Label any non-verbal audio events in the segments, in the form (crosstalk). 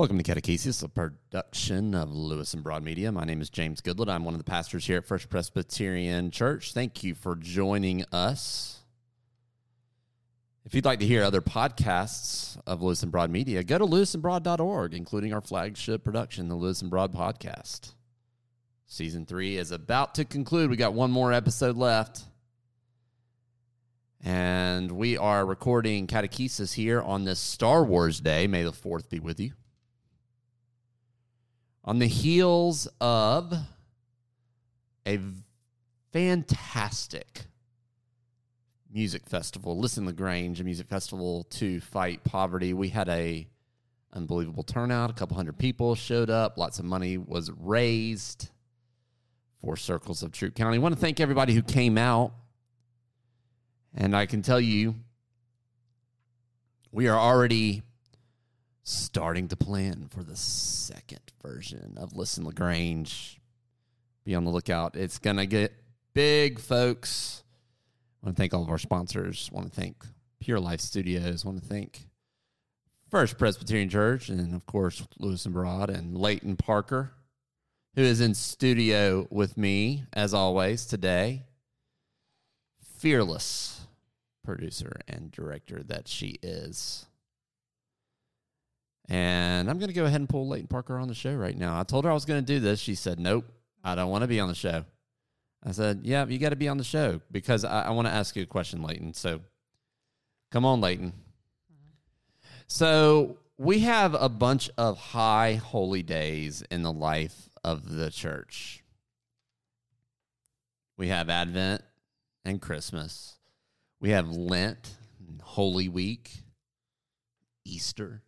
Welcome to Catechesis, a production of Lewis and Broad Media. My name is James Goodlett. I'm one of the pastors here at First Presbyterian Church. Thank you for joining us. If you'd like to hear other podcasts of Lewis and Broad Media, go to lewisandbroad.org, including our flagship production, the Lewis and Broad Podcast. Season three is about to conclude. We got one more episode left. And we are recording catechesis here on this Star Wars Day. May the 4th be with you. On the heels of a fantastic music festival, Listen LaGrange, a music festival to fight poverty. We had a unbelievable turnout. A couple hundred people showed up. Lots of money was raised for Circles of Troup County. I want to thank everybody who came out. And I can tell you, we are already starting to plan for the second version of Listen LaGrange. Be on the lookout. It's going to get big, folks. I want to thank all of our sponsors. I want to thank Pure Life Studios. I want to thank First Presbyterian Church and, of course, Lewis and Broad and Leighton Parker, who is in studio with me, as always, today. Fearless producer and director that she is. And I'm going to go ahead and pull Leighton Parker on the show right now. I told her I was going to do this. She said, Nope, I don't want to be on the show. I said, Yeah, you got to be on the show because I, I want to ask you a question, Leighton. So come on, Leighton. So we have a bunch of high holy days in the life of the church. We have Advent and Christmas. We have Lent, Holy Week, Easter,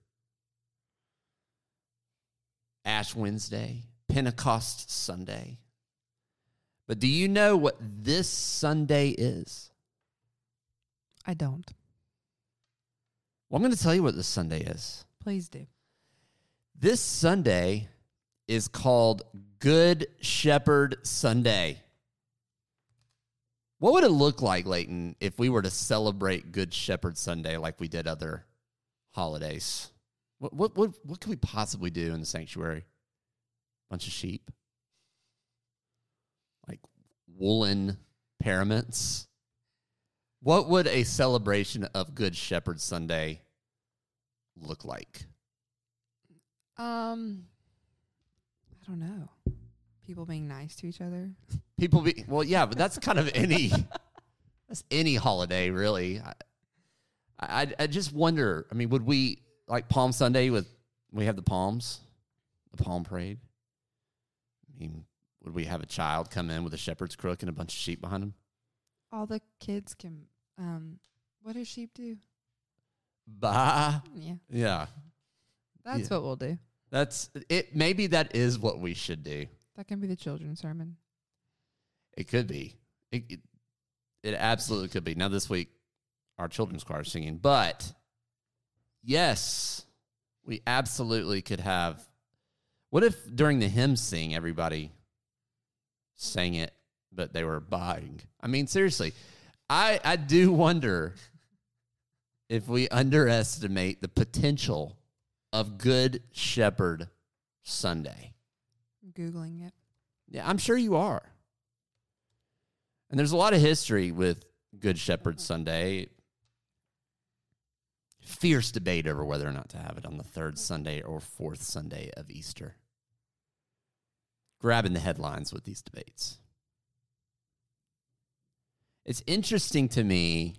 Ash Wednesday, Pentecost Sunday. But do you know what this Sunday is? I don't. Well, I'm going to tell you what this Sunday is. Please do. This Sunday is called Good Shepherd Sunday. What would it look like, Leighton, if we were to celebrate Good Shepherd Sunday like we did other holidays? What what what, what could we possibly do in the sanctuary? Bunch of sheep, like woolen paraments. What would a celebration of Good Shepherd Sunday look like? Um, I don't know. People being nice to each other. People be well, yeah, but that's kind of (laughs) any that's any holiday, really. I, I I just wonder. I mean, would we like Palm Sunday with we have the palms, the palm parade? I mean, would we have a child come in with a shepherd's crook and a bunch of sheep behind him? All the kids can. Um, what do sheep do? Bah, Yeah, yeah. that's Yeah. what we'll do. That's it. Maybe that is what we should do. That can be the children's sermon. It could be. It, it, it absolutely could be. Now, this week, our children's choir is singing, but yes, we absolutely could have. What if during the hymn sing, everybody sang it, but they were buying? I mean, seriously, I, I do wonder if we underestimate the potential of Good Shepherd Sunday. I'm Googling it. Yeah, I'm sure you are. And there's a lot of history with Good Shepherd Sunday. Fierce debate over whether or not to have it on the third Sunday or fourth Sunday of Easter. Grabbing the headlines with these debates. It's interesting to me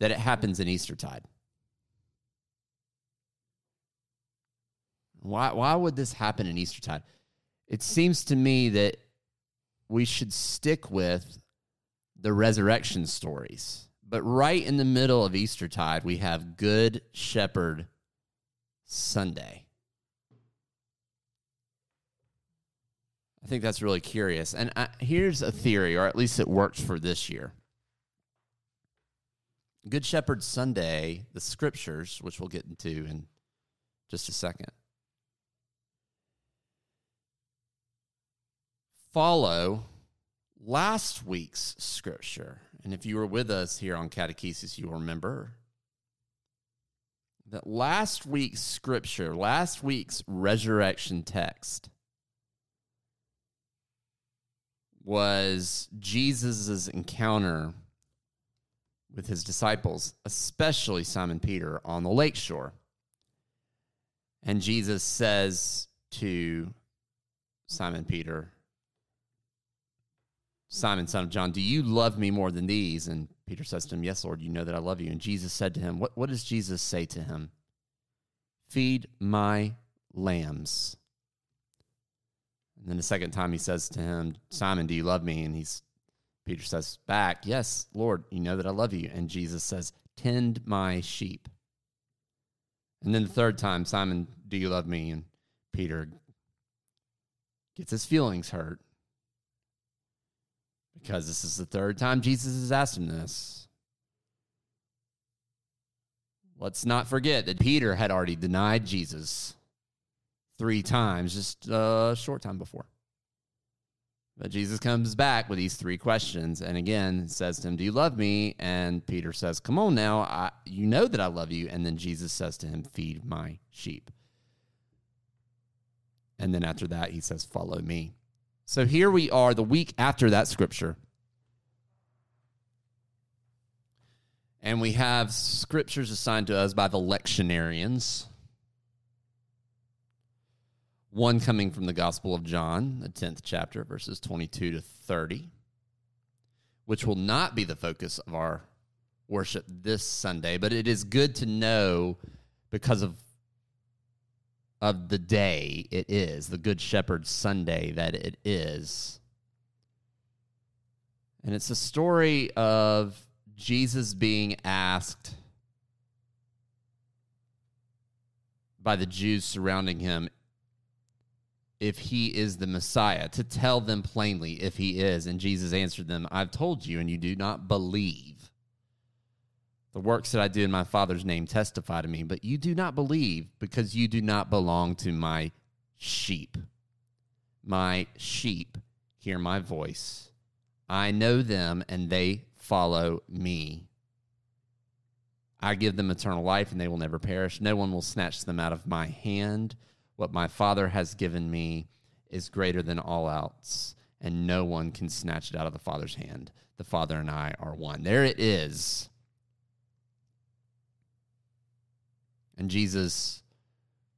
that it happens in Eastertide. Why why would this happen in Eastertide? It seems to me that we should stick with the resurrection stories. But right in the middle of Eastertide, we have Good Shepherd Sunday. I think that's really curious. And I, here's a theory, or at least it works for this year. Good Shepherd Sunday, the scriptures, which we'll get into in just a second, follow last week's scripture. And if you were with us here on Catechesis, you'll remember that last week's scripture, last week's resurrection text, was Jesus' encounter with his disciples, especially Simon Peter, on the lakeshore. And Jesus says to Simon Peter, Simon, son of John, do you love me more than these? And Peter says to him, Yes, Lord, you know that I love you. And Jesus said to him, What, what does Jesus say to him? Feed my lambs. And then the second time he says to him, Simon, do you love me? And he's Peter says back, Yes, Lord, you know that I love you. And Jesus says, Tend my sheep. And then the third time, Simon, do you love me? And Peter gets his feelings hurt because this is the third time Jesus has asked him this. Let's not forget that Peter had already denied Jesus three times just a short time before. But Jesus comes back with these three questions and again says to him, Do you love me? And Peter says, Come on now, I, you know that I love you. And then Jesus says to him, Feed my sheep. And then after that, he says, Follow me. So here we are the week after that scripture. And we have scriptures assigned to us by the lectionarians. One coming from the Gospel of John, the 10th chapter, verses 22 to 30, which will not be the focus of our worship this Sunday, but it is good to know because of of the day it is, the Good Shepherd Sunday that it is. And it's a story of Jesus being asked by the Jews surrounding him if he is the Messiah, to tell them plainly if he is. And Jesus answered them, I've told you, and you do not believe. The works that I do in my Father's name testify to me, but you do not believe because you do not belong to my sheep. My sheep hear my voice. I know them, and they follow me. I give them eternal life, and they will never perish. No one will snatch them out of my hand. What my Father has given me is greater than all else, and no one can snatch it out of the Father's hand. The Father and I are one. There it is. And Jesus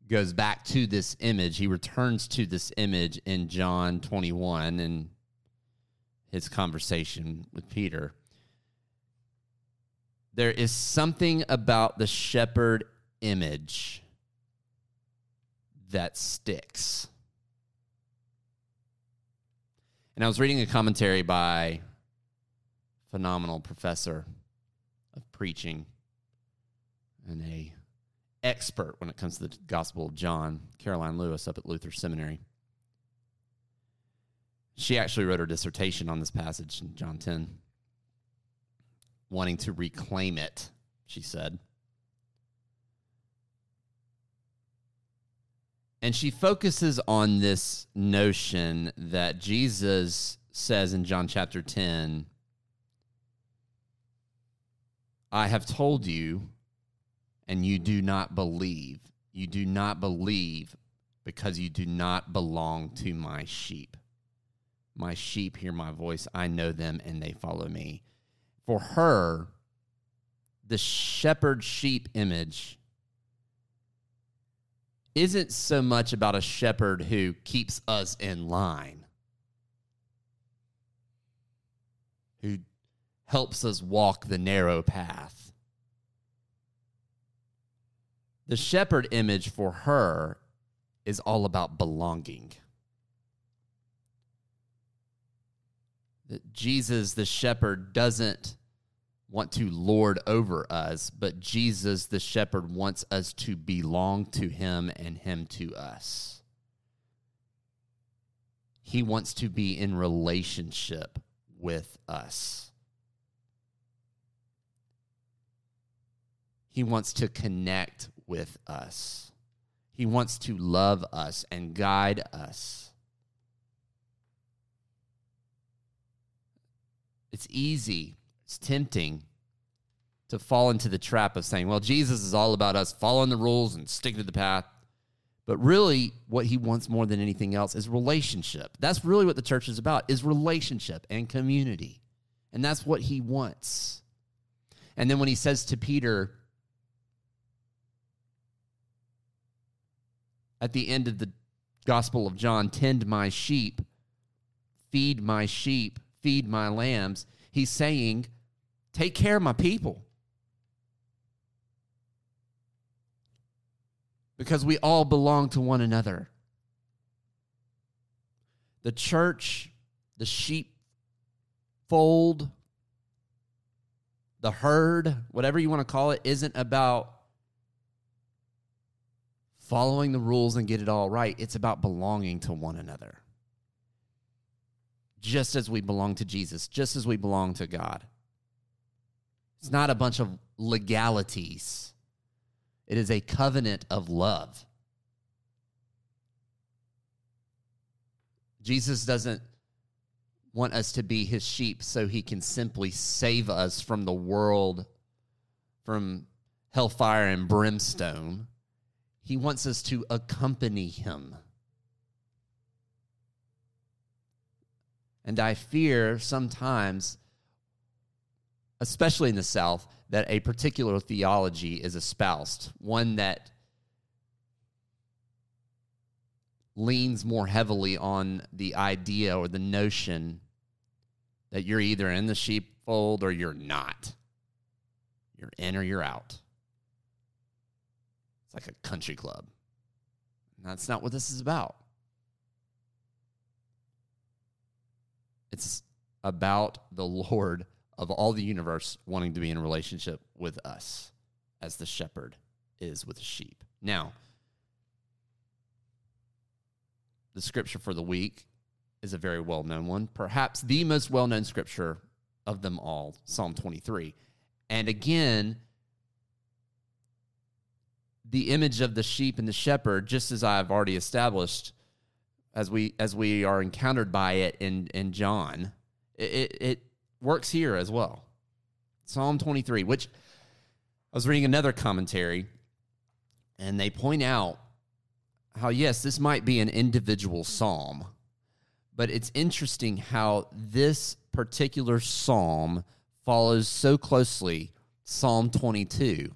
goes back to this image. He returns to this image in John 21 in his conversation with Peter. There is something about the shepherd image that sticks. And I was reading a commentary by phenomenal professor of preaching and a expert when it comes to the Gospel of John, Karoline Lewis up at Luther Seminary. She actually wrote her dissertation on this passage in John 10, wanting to reclaim it, she said. And she focuses on this notion that Jesus says in John chapter 10, I have told you, and you mm-hmm. do not believe. You do not believe because you do not belong to my sheep. My sheep hear my voice. I know them and they follow me. For her, the shepherd sheep image isn't so much about a shepherd who keeps us in line, who helps us walk the narrow path. The shepherd image for her is all about belonging. That Jesus, the shepherd, doesn't want to lord over us, but Jesus, the shepherd, wants us to belong to him and him to us. He wants to be in relationship with us. He wants to connect with us. He wants to love us and guide us. It's easy it's tempting to fall into the trap of saying, well, Jesus is all about us following the rules and sticking to the path. But really, what he wants more than anything else is relationship. That's really what the church is about, is relationship and community. And that's what he wants. And then when he says to Peter at the end of the Gospel of John, tend my sheep, feed my sheep, feed my lambs, he's saying, take care of my people. because we all belong to one another. The church, the sheepfold, the herd, whatever you want to call it, isn't about following the rules and get it all right. It's about belonging to one another. Just as we belong to Jesus, just as we belong to God. It's not a bunch of legalities it is a covenant of love. Jesus doesn't want us to be his sheep so he can simply save us from the world, from hellfire and brimstone. He wants us to accompany him. And I fear sometimes, especially in the South, that a particular theology is espoused, one that leans more heavily on the idea or the notion that you're either in the sheepfold or you're not. You're in or you're out. Like a country club. that's not what this is about. It's about the Lord of all the universe wanting to be in relationship with us as the shepherd is with the sheep. Now, the scripture for the week is a very well known one, perhaps the most well known scripture of them all, Psalm 23. And again, the image of the sheep and the shepherd, just as I've already established, as we as we are encountered by it in in John, it, it works here as well. Psalm 23, which I was reading another commentary, and they point out how, yes, this might be an individual psalm, but it's interesting how this particular psalm follows so closely Psalm 22.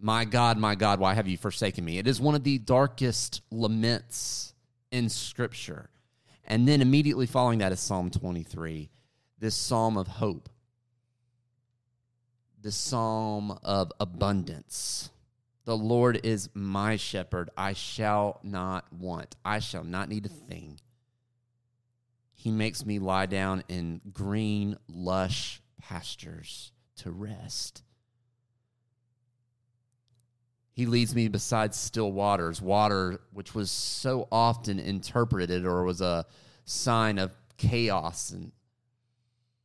My God, my God, why have you forsaken me? It is one of the darkest laments in Scripture. And then immediately following that is Psalm 23 this psalm of hope, this psalm of abundance. The Lord is my shepherd. I shall not want. I shall not need a thing. He makes me lie down in green, lush pastures to rest. He leads me beside still waters, water which was so often interpreted or was a sign of chaos and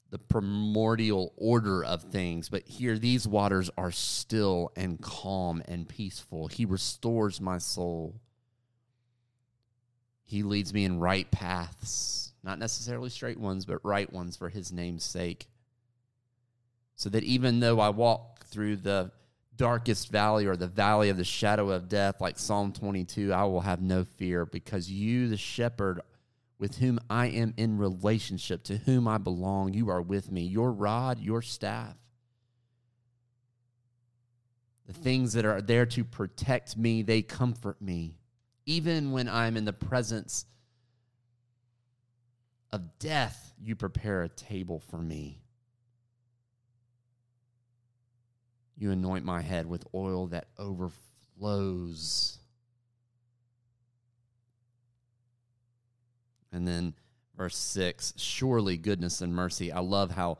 the primordial order of things. But here, these waters are still and calm and peaceful. He restores my soul. He leads me in right paths, not necessarily straight ones, but right ones for his name's sake. So that even though I walk through the darkest valley or the valley of the shadow of death, like Psalm 22, I will have no fear because you, the shepherd, with whom I am in relationship, to whom I belong. You are with me. Your rod, your staff, the things that are there to protect me, they comfort me. Even when I'm in the presence of death, you prepare a table for me. You anoint my head with oil that overflows. And then verse 6 surely goodness and mercy. I love how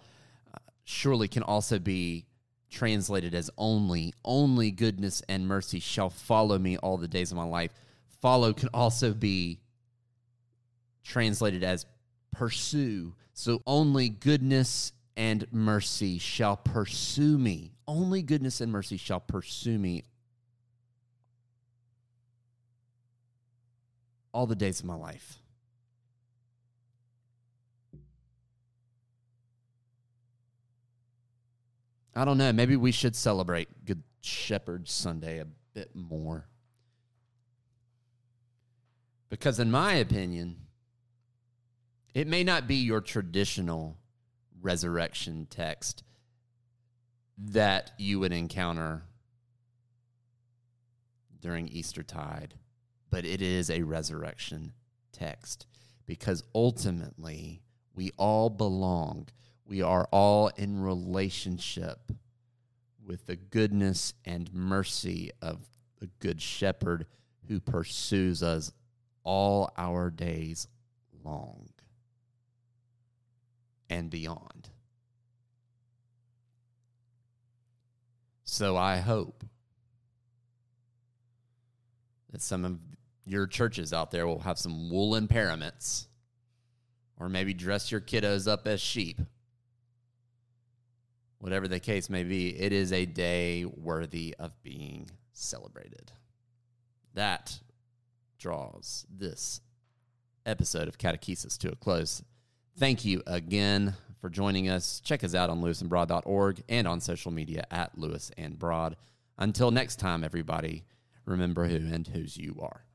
uh, surely can also be translated as only. Only goodness and mercy shall follow me all the days of my life. Follow can also be translated as pursue. So only goodness and mercy shall pursue me. Only goodness and mercy shall pursue me all the days of my life. I don't know. Maybe we should celebrate Good Shepherd Sunday a bit more. Because, in my opinion, it may not be your traditional resurrection text that you would encounter during Easter tide, but it is a resurrection text because ultimately we all belong. We are all in relationship with the goodness and mercy of the Good Shepherd who pursues us all our days long and beyond. So I hope that some of your churches out there will have some woolen paraments or maybe dress your kiddos up as sheep. Whatever the case may be, it is a day worthy of being celebrated. That draws this episode of Catechesis to a close. Thank you again for joining us. Check us out on lewisandbroad.org and on social media at Lewis and Broad. Until next time, everybody, remember who and whose you are.